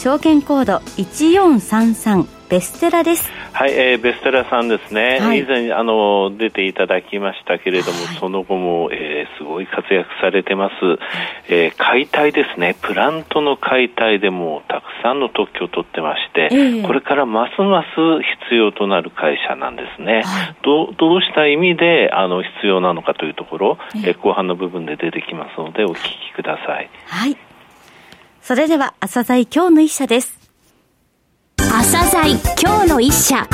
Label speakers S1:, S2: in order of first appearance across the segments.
S1: 証券コード1433ベステラです。
S2: はい、えー、ベステラさんですね、はい、以前あの出ていただきましたけれども、はい、その後も、えー、すごい活躍されてます、えー、解体ですね、プラントの解体でもたくさんの特許を取ってまして、えー、これからますます必要となる会社なんですね、はい、どどうした意味であの必要なのかというところ、えー、後半の部分で出てきますので、お聞きください。
S1: はいそれでは朝鮮今日の一社です。
S3: 朝鮮今日の一社。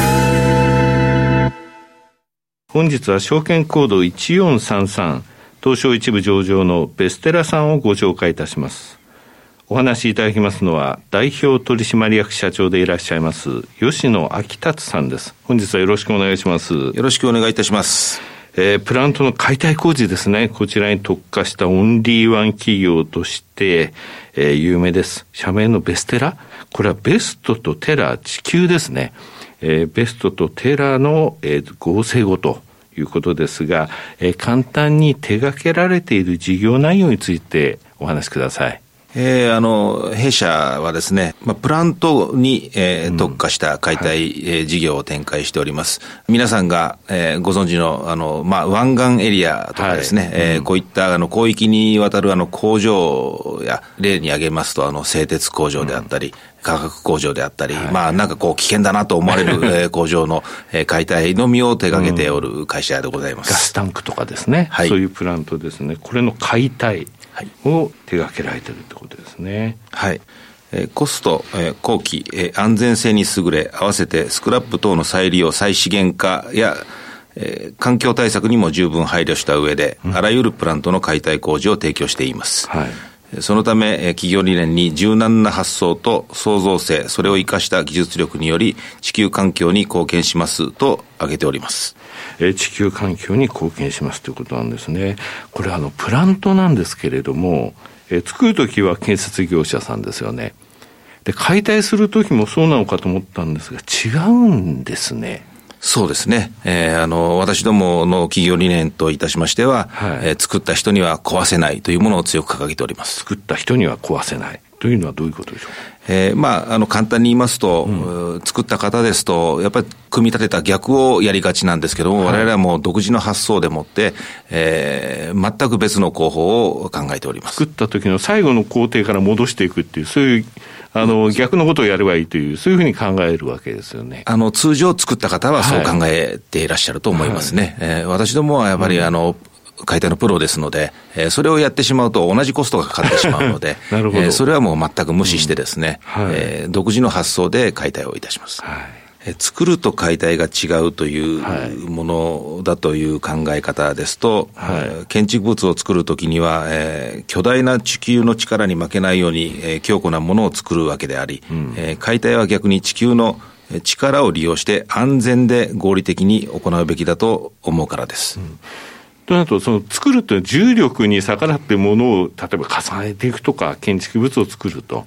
S4: 本日は証券コード1433東証一部上場のベステラさんをご紹介いたします。お話しいただきますのは代表取締役社長でいらっしゃいます吉野昭達さんです。本日はよろしくお願いします。よ
S5: ろしくお願いいたします
S4: えー、プラントの解体工事ですね。こちらに特化したオンリーワン企業として、えー、有名です。社名のベステラ。これはベストとテラ、地球ですね。えー、ベストとテラの、えー、合成語ということですが、えー、簡単に手掛けられている事業内容についてお話しください。
S5: えー、あの、弊社はですね、まあ、プラントに、えー、特化した解体、はい、えー、事業を展開しております。皆さんが、えー、ご存知の、あの、まあ、湾岸エリアとかですね、はい、えー、こういったあの広域にわたるあの工場や、例に挙げますと、あの、製鉄工場であったり、うん。化学工場であったり、はい、まあなんかこう危険だなと思われる、えー、工場の、えー、解体のみを手掛けておる会社でございます。
S4: うん、ガスタンクとかですね、はい、そういうプラントですね。これの解体、を手掛けられてるってことですね。
S5: はい。えコスト、え工期、え安全性に優れ、合わせてスクラップ等の再利用、再資源化や、えー、環境対策にも十分配慮した上で、うん、あらゆるプラントの解体工事を提供しています。はい、そのため、企業理念に柔軟な発想と創造性、それを生かした技術力により、地球環境に貢献しますと挙げております。
S4: え地球環境に貢献しますということなんですね。これあの、プラントなんですけれども、え作るときは建設業者さんですよね。で、解体するときもそうなのかと思ったんですが、違うんですね。
S5: そうですね。えー、あの、私どもの企業理念といたしましては、はい、えー、作った人には壊せないというものを強く掲げております。
S4: 作った人には壊せない。というのはどういうことでしょう
S5: えー、まあ、あの、簡単に言いますと、うん、作った方ですと、やっぱり組み立てた逆をやりがちなんですけども、はい、我々はもう独自の発想でもって、えー、全く別の工法を考えております。
S4: 作った時の最後の工程から戻していくっていう、そういう、あの、逆のことをやればいいという、そういうふうに考えるわけですよね。
S5: あの、通常作った方はそう考えていらっしゃると思いますね。はい、えー、私どもはやっぱり、あの、解体のプロですので、えー、それをやってしまうと同じコストがかかってしまうので、なるほど。えー、それはもう全く無視してですね、うん。はい、えー、独自の発想で解体をいたします。はい作ると解体が違うというものだという考え方ですと、はい、建築物を作るときには、えー、巨大な地球の力に負けないように、えー、強固なものを作るわけであり、うん、えー、解体は逆に地球の力を利用して安全で合理的に行うべきだと思うからです。うん
S4: となると、その作るというのは重力に逆らってものを、例えば重ねていくとか、建築物を作ると。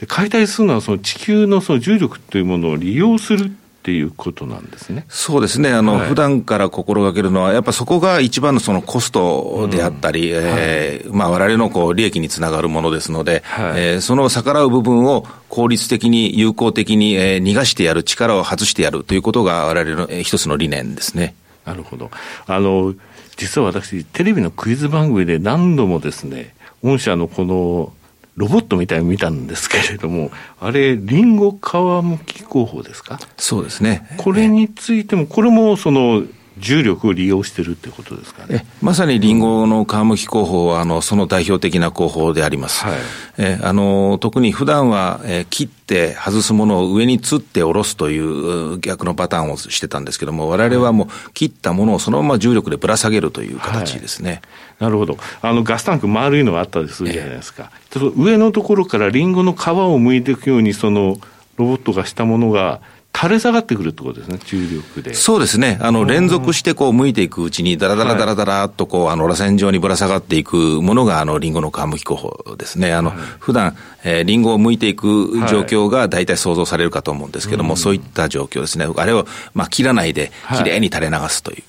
S4: で解体するのは、その地球のその重力というものを利用するっていうことなんですね。
S5: そうですね。あの、はい、普段から心がけるのは、やっぱそこが一番のそのコストであったり、うん、えーはい、まあ我々のこう利益につながるものですので、はい、えー、その逆らう部分を効率的に有効的に、えー、逃がしてやる、力を外してやるということが我々の、えー、一つの理念ですね。
S4: なるほど。あの、実は私、テレビのクイズ番組で何度もですね、御社のこのロボットみたいに見たんですけれども、あれ、リンゴ皮むき工法ですか？
S5: そうですね。
S4: これについても、これもその重力を利用してるってことですかね。
S5: まさにリンゴの皮むき工法は、あの、その代表的な工法であります。はい、えあの、特に普段は、え切って外すものを上に吊って下ろすという逆のパターンをしてたんですけども、我々はもう切ったものをそのまま重力でぶら下げるという形ですね。はい、
S4: なるほど。あの、ガスタンク丸いのがあったりするじゃないですか。えー、上のところからリンゴの皮を剥いていくように、その、ロボットがしたものが、垂れ下がってくるってことですね、重力で。
S5: そうですね。あの、連続してこう向いていくうちに、だらだらだらだらっとこう、あの、螺旋状にぶら下がっていくものが、あの、リンゴの皮むき工法ですね。あの、はい、普段、えー、リンゴを向いていく状況が大体想像されるかと思うんですけども、はい、そういった状況ですね。あれを、まあ、切らないで、きれいに垂れ流すという。はい、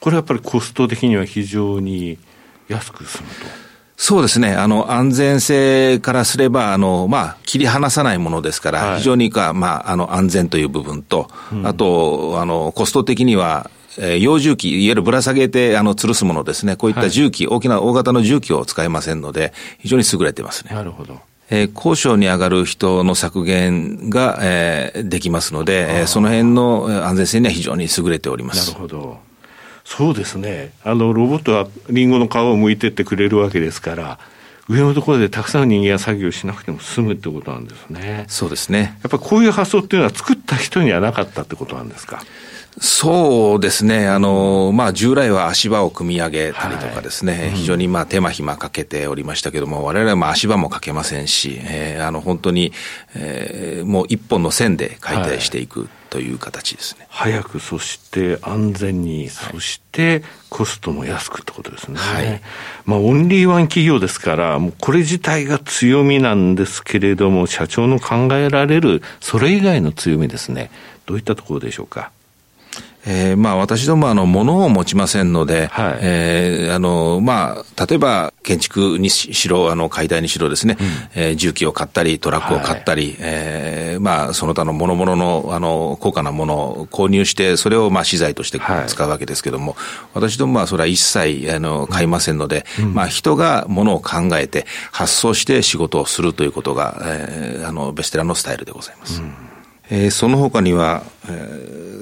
S4: これはやっぱりコスト的には非常に安く済むと。
S5: そうですね。あの、安全性からすれば、あの、まあ、切り離さないものですから、非常にか、まあ、あの、安全という部分と、あと、あの、コスト的には、えー、幼重機、いわゆるぶら下げて、あの、吊るすものですね。こういった重機、はい、大きな大型の重機を使えませんので、非常に優れてますね。
S4: なるほど。
S5: えー、高所に上がる人の削減が、えー、できますので、えー、その辺の安全性には非常に優れております。
S4: なるほど。そうですね。あの、ロボットはリンゴの皮を剥いてってくれるわけですから、上のところでたくさんの人間が作業しなくても済むってことなんですね。
S5: そうですね。
S4: やっぱりこういう発想っていうのは作った人にはなかったってことなんですか？
S5: そうですね。あの、まあ、従来は足場を組み上げたりとかですね、はい非常にまあ、手間暇かけておりましたけども、我々はまあ足場もかけませんし、えー、あの、本当に、えー、もう一本の線で解体していく。という形ですね。
S4: 早く、そして安全に、そしてコストも安くってことですね。はい。まあ、オンリーワン企業ですから、もうこれ自体が強みなんですけれども、社長の考えられる、それ以外の強みですね。どういったところでしょうか？
S5: えー、まあ私どもあの物を持ちませんので、はい、えー、あのまあ例えば建築にしろあの解体にしろですね、うん、えー、重機を買ったりトラックを買ったり、はい、えー、まあその他の諸々のあの高価なものを購入してそれをまあ資材として使うわけですけども、はい、私どもはそれは一切あの買いませんので、うん、まあ人がものを考えて発想して仕事をするということが、えー、あのベステラのスタイルでございます。うんえー、その他には、え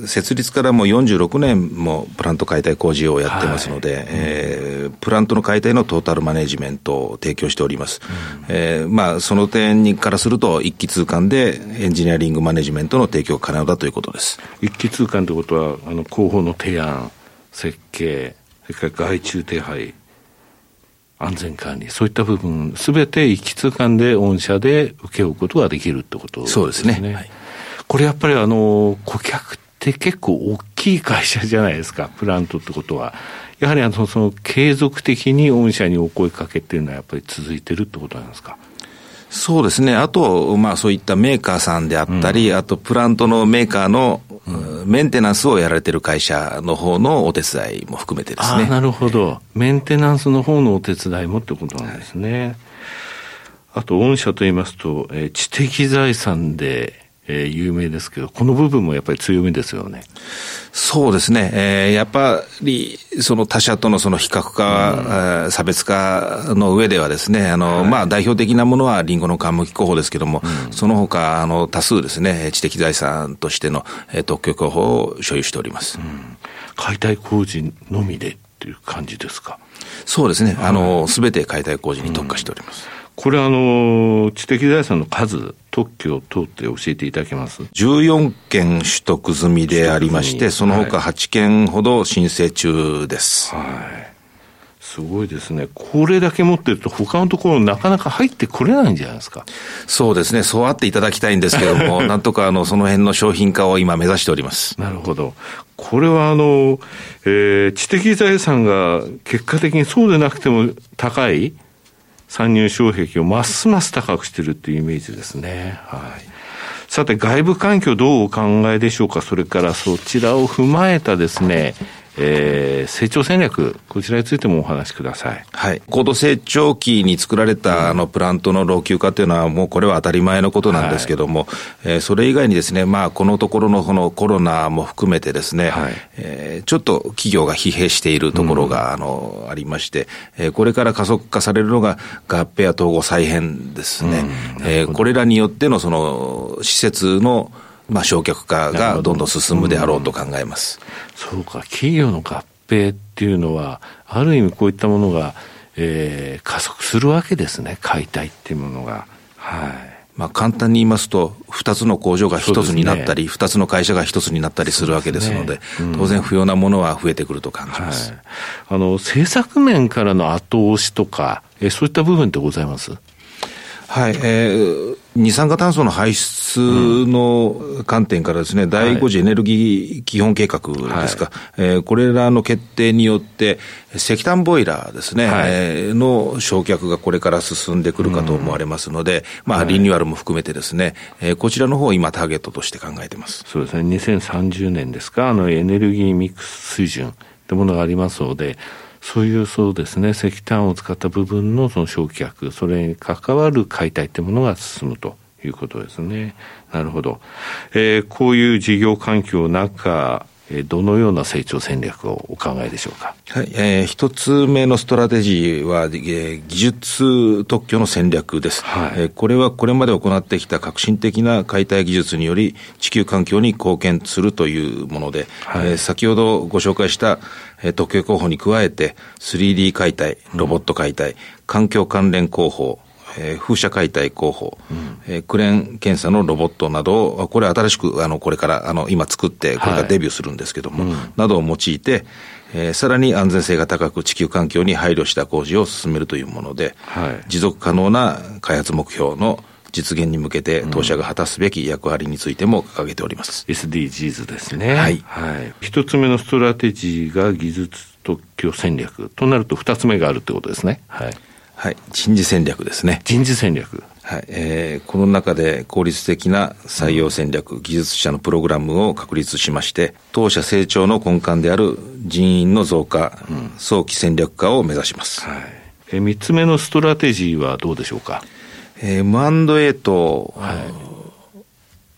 S5: ー、設立からもう46年もプラント解体工事をやってますので、はい、えー、プラントの解体のトータルマネジメントを提供しております。うん、えー、まあ、その点にからすると、一気通貫でエンジニアリングマネジメントの提供可能だということです。
S4: 一気通貫ということは、あの、広報の提案、設計、それから外注手配、安全管理、そういった部分、すべて一気通貫で御社で請け負うことができるってことですね。
S5: そうですね。はい
S4: これやっぱりあの、顧客って結構大きい会社じゃないですか、プラントってことは。やはりあの、その継続的に御社にお声かけっていうのはやっぱり続いてるってことなんですか？
S5: そうですね。あと、まあそういったメーカーさんであったり、うん、あとプラントのメーカーの、メンテナンスをやられてる会社の方のお手伝いも含めてですね。
S4: なるほど。メンテナンスの方のお手伝いもってことなんですね。はい、あと、御社といいますと、えー、知的財産でえー、有名ですけど、この部分もやっぱり強みですよね。
S5: そうですね。えー、やっぱり、その他社とのその比較化、うん、差別化の上ではですね、あの、はい、まあ代表的なものはリンゴの皮むき候補ですけども、うん、その他、あの、多数ですね、知的財産としての、えー、特許候補を所有しております。うん、
S4: 解体工事のみでっていう感じですか？
S5: そうですね。あの、すべて解体工事に特化しております。
S4: これあの、知的財産の数、特許等って教えていただけます
S5: ?14 件取得済みでありまして、その他8件ほど申請中です。
S4: はい。すごいですね。これだけ持ってると他のところなかなか入ってこれないんじゃないですか？
S5: そうですね。そうあっていただきたいんですけども、なんとかあの、その辺の商品化を今目指しております。
S4: なるほど。これはあの、えー、知的財産が結果的にそうでなくても高い参入障壁をますます高くしてるっていうイメージですね。はい。さて、外部環境どうお考えでしょうか？それからそちらを踏まえたですね、えー、成長戦略、こちらについてもお話しください。
S5: はい。高度成長期に作られた、あの、プラントの老朽化というのは、もうこれは当たり前のことなんですけども、はい、えー、それ以外にですね、まあ、このところのこのコロナも含めてですね、はい、えー、ちょっと企業が疲弊しているところが、うん、あの、ありまして、えー、これから加速化されるのが合併や統合再編ですね。うん、えー、これらによってのその、施設の、まあ、焼却化がどんどん進むであろうと考えます。
S4: うん、そうか、企業の合併っていうのは、ある意味こういったものが、えー、加速するわけですね、解体っていうものが。はい。
S5: まあ、簡単に言いますと、二つの工場が一つになったり、二、ね、つの会社が一つになったりするわけですので、でねうん、当然不要なものは増えてくると感じます。はい、
S4: あの、政策面からの後押しとか、えそういった部分ってございます？
S5: はい、えー、二酸化炭素の排出の観点からですね、うん、第5次エネルギー基本計画ですか、はい、えー、これらの決定によって、石炭ボイラーですね、はい、えー、の焼却がこれから進んでくるかと思われますので、うん、まあ、リニューアルも含めてですね、えー、こちらの方を今ターゲットとして考えてます。
S4: そうですね、2030年ですか、あの、エネルギーミックス水準ってものがありますので、そういうそうですね、石炭を使った部分のその焼却、それに関わる解体というものが進むということですね。なるほど。えー、こういう事業環境の中、どのような成長戦略をお考えでしょうか？
S5: はい、えー、一つ目のストラテジーは、えー、技術特許の戦略です、はいえー。これはこれまで行ってきた革新的な解体技術により、地球環境に貢献するというもので、はい、えー、先ほどご紹介した、えー、特許候補に加えて、3D 解体、ロボット解体、うん、環境関連広報、えー、風車解体工法、うん、えー、クレーン検査のロボットなどを、これ新しく、あの、これから、あの、今作って、これからデビューするんですけども、はいうん、などを用いて、えー、さらに安全性が高く地球環境に配慮した工事を進めるというもので、はい、持続可能な開発目標の実現に向けて当社が果たすべき役割についても掲げております。
S4: うん、SDGs ですね。はい。はい。一つ目のストラテジーが技術特許戦略となると二つ目があるってことですね。はい。
S5: はい、人事戦略ですね。
S4: 人事戦略。
S5: はい、えー、この中で効率的な採用戦略、うん、技術者のプログラムを確立しまして、当社成長の根幹である人員の増加、うん、早期戦略化を目指します。はい。
S4: えー、三つ目のストラテジーはどうでしょうか？
S5: えー、M&A と、はい、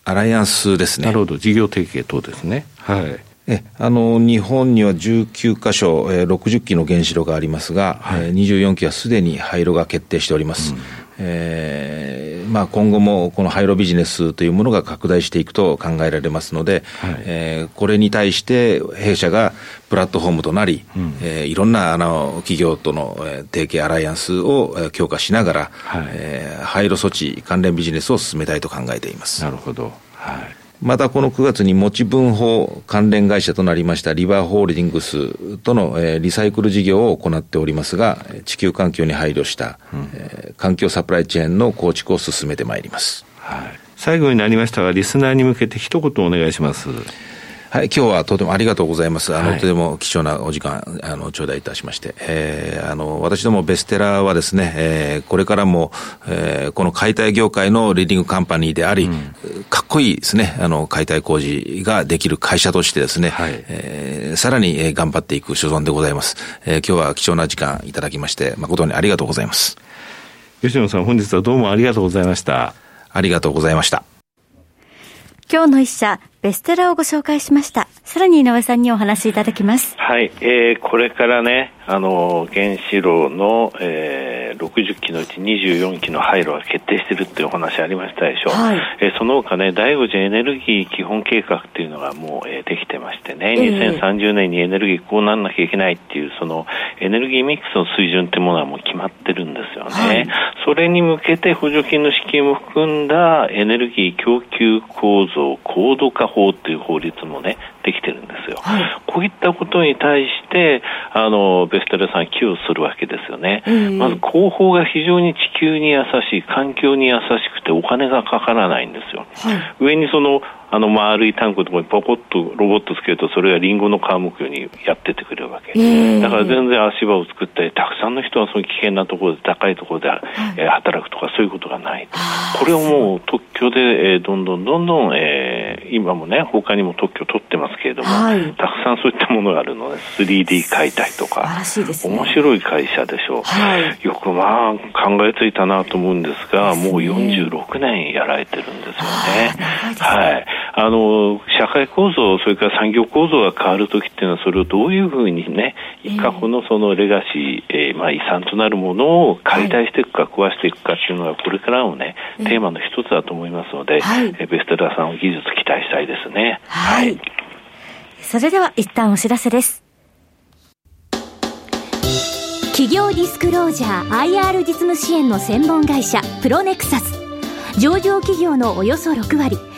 S5: アライアンスですね。
S4: なるほど、事業提携等ですね。はい。
S5: えあの日本には19箇所、えー、60基の原子炉がありますが、はい、えー、24基はすでに廃炉が決定しております。うんえーまあ、今後もこの廃炉ビジネスというものが拡大していくと考えられますので、はい、えー、これに対して弊社がプラットフォームとなり、うん、えー、いろんなあの企業との提携アライアンスを強化しながら、はいえー、廃炉措置関連ビジネスを進めたいと考えています。
S4: なるほど。はい
S5: またこの9月に持ち分法関連会社となりましたリバーホールディングスとの、えー、リサイクル事業を行っておりますが、地球環境に配慮した、うん、えー、環境サプライチェーンの構築を進めてまいります。
S4: はい。最後になりましたが、リスナーに向けて一言お願いします。
S5: はい、今日はとてもありがとうございます。あの、はい、とても貴重なお時間、あの、頂戴いたしまして、えー、あの、私どもベステラはですね、えー、これからも、えー、この解体業界のリーディングカンパニーであり、うん、かっこいいですね、あの、解体工事ができる会社としてですね、はい、えー、さらに、えー、頑張っていく所存でございます。えー、今日は貴重な時間いただきまして、誠にありがとうございます。
S4: 吉野さん、本日はどうもありがとうございました。
S5: ありがとうございました。
S1: 今日の一社、ベステラをご紹介しました。さらに井上さんにお話しいただきます。
S2: はい、えー、これからね、あの、原子炉の、えー、60機のうち24機の廃炉が決定しているっていうお話ありましたでしょう。はい、えー、その他ね、第5次エネルギー基本計画っていうのがもう、えー、できてましてね、2030年にエネルギーこうなんなきゃいけないっていう、そのエネルギーミックスの水準ってものはもう決まってるんですよね。はい、それに向けて補助金の資金も含んだエネルギー供給構造高度化法っていう法律もね、できてるんですよ。はい、こういったことに対して、あの、ベステレさん寄与するわけですよね。まず広報が非常に地球に優しい、環境に優しくてお金がかからないんですよ。はい、上にそのあの丸いタンクのところにポコッとロボットつけるとそれがリンゴの皮むくようにやっててくれるわけ、だから全然足場を作ったりたくさんの人はその危険なところで高いところで、はい、えー、働くとかそういうことがないこれをもう特許で、えー、どんどんどんどん、えー、今もね他にも特許取ってますけれども、はい、たくさんそういったものがあるので 3D 解体とか、ね、面白い会社でしょ。う、はい、よくまあ考えついたなと思うんですがもう46年やられてるんですよね。はいあの社会構造、それから産業構造が変わるときっていうのは、それをどういうふうにね、過去のそのレガシー、えー、まあ、遺産となるものを解体していくか、壊していくかっていうのが、これからのね、テーマの一つだと思いますので、はい、ベステラさんの技術期待したいですね。
S1: はい。はい、それでは一旦お知らせです。
S3: 企業ディスクロージャー IR 実務支援の専門会社プロネクサス。上場企業のおよそ6割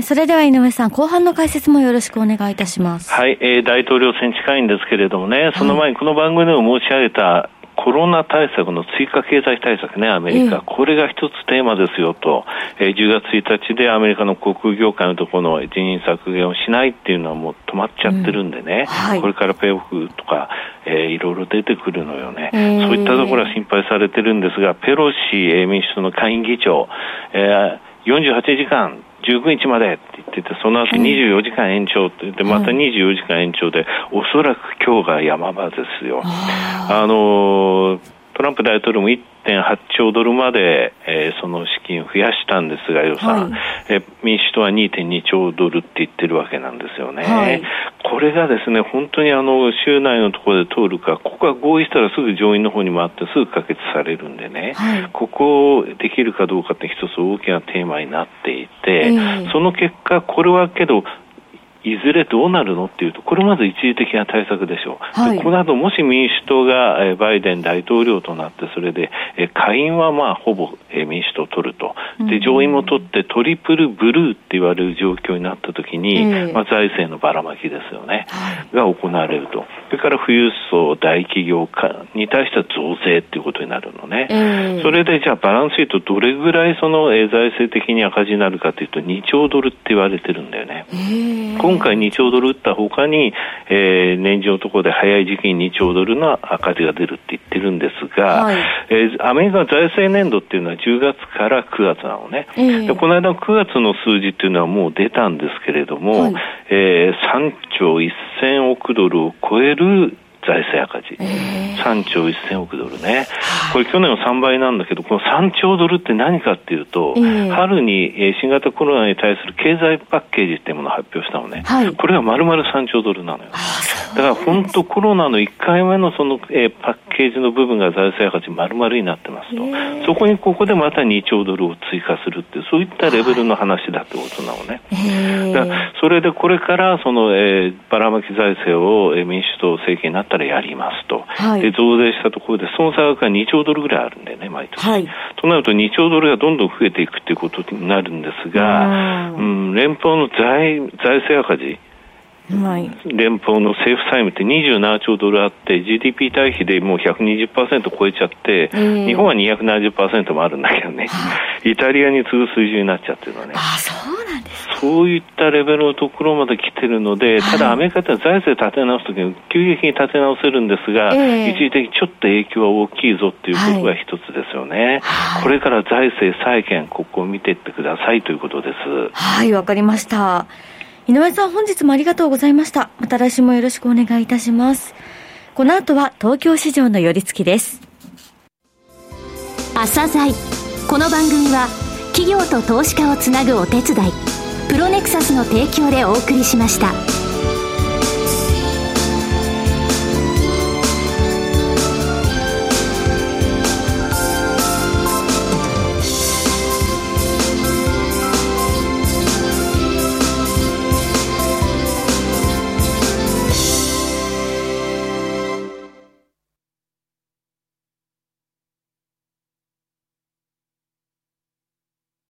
S1: それでは井上さん、後半の解説もよろしくお願いいたします。
S2: はい、えー、大統領選近いんですけれどもね、その前にこの番組でも申し上げた、コロナ対策の追加経済対策ね、アメリカ、これが一つテーマですよと、えー、10月1日でアメリカの航空業界のところの人員削減をしないっていうのはもう止まっちゃってるんでね、うん。はい、これからペイオフとか、えー、いろいろ出てくるのよね、そういったところは心配されてるんですが、ペロシ、えー、民主党の下院議長、えー、48時間19日までって言ってて、その後24時間延長って言って、また24時間延長で、おそらく今日が山場ですよ。あのトランプ大統領も1.8兆ドルまで、えー、その資金を増やしたんですが、予算、はい、え民主党は2.2兆ドルって言ってるわけなんですよね。はい、これがですね、本当にあの州内のところで通るか、ここが合意したらすぐ上院の方に回ってすぐ可決されるんでね、はい、ここできるかどうかって一つ大きなテーマになっていて、えー、その結果、これはけど、いずれどうなるのっていうと、これまず一時的な対策でしょう。はい、この後、もし民主党がバイデン大統領となって、それで下院はまあほぼ民主党を取ると、で上院も取ってトリプルブルーって言われる状況になったときに、まあ、財政のばらまきですよね、が行われると、それから富裕層、大企業家に対しては増税っていうことになるのね、それでじゃあ、バランスシート、どれぐらいその財政的に赤字になるかというと、2兆ドルって言われてるんだよね。今回2兆ドル打ったほかに、えー、年次のところで早い時期に2兆ドルの赤字が出るって言ってるんですが、はい、えー、アメリカの財政年度っていうのは10月から9月なのね、えー、でこの間の9月の数字っていうのはもう出たんですけれども、はい、えー、3兆1000億ドルを超える財政赤字、3兆1000億ドルね、これ、去年の3倍なんだけど、この3兆ドルって何かっていうと、春に新型コロナに対する経済パッケージっていうものを発表したのね、はい、これが丸々3兆ドルなのよ。だから本当、コロナの1回目のその、えー、パッケージの部分が財政赤字丸々になってますと、そこにここでまた2兆ドルを追加するって、そういったレベルの話だってことなのね。だからそれでこれからその、えー、ばらまき財政を、えー、民主党政権になったらやりますと、はい、で増税したところで、その差額が2兆ドルぐらいあるんでね、毎年。はい、となると2兆ドルがどんどん増えていくということになるんですが、うん、連邦の財財政赤字、はい、連邦の政府債務って27兆ドルあって GDP 対比でもう120%超えちゃって、えー、日本は270%もあるんだけどね、イタリアに次ぐ水準になっちゃってるのね。
S1: あそう
S2: そういったレベルのところまで来てるので、ただアメリカって財政立て直すときに急激に立て直せるんですが、えー、一時的にちょっと影響は大きいぞっていうことが一つですよね。はい、これから財政再建、ここを見ていってくださいということです。
S1: はい、わかりました。井上さん本日もありがとうございました。また来週もよろしくお願いいたします。この後は東京市場の寄り付きです。
S3: 朝鮮この番組は企業と投資家をつなぐお手伝い、プロネクサスの提供でお送りしました。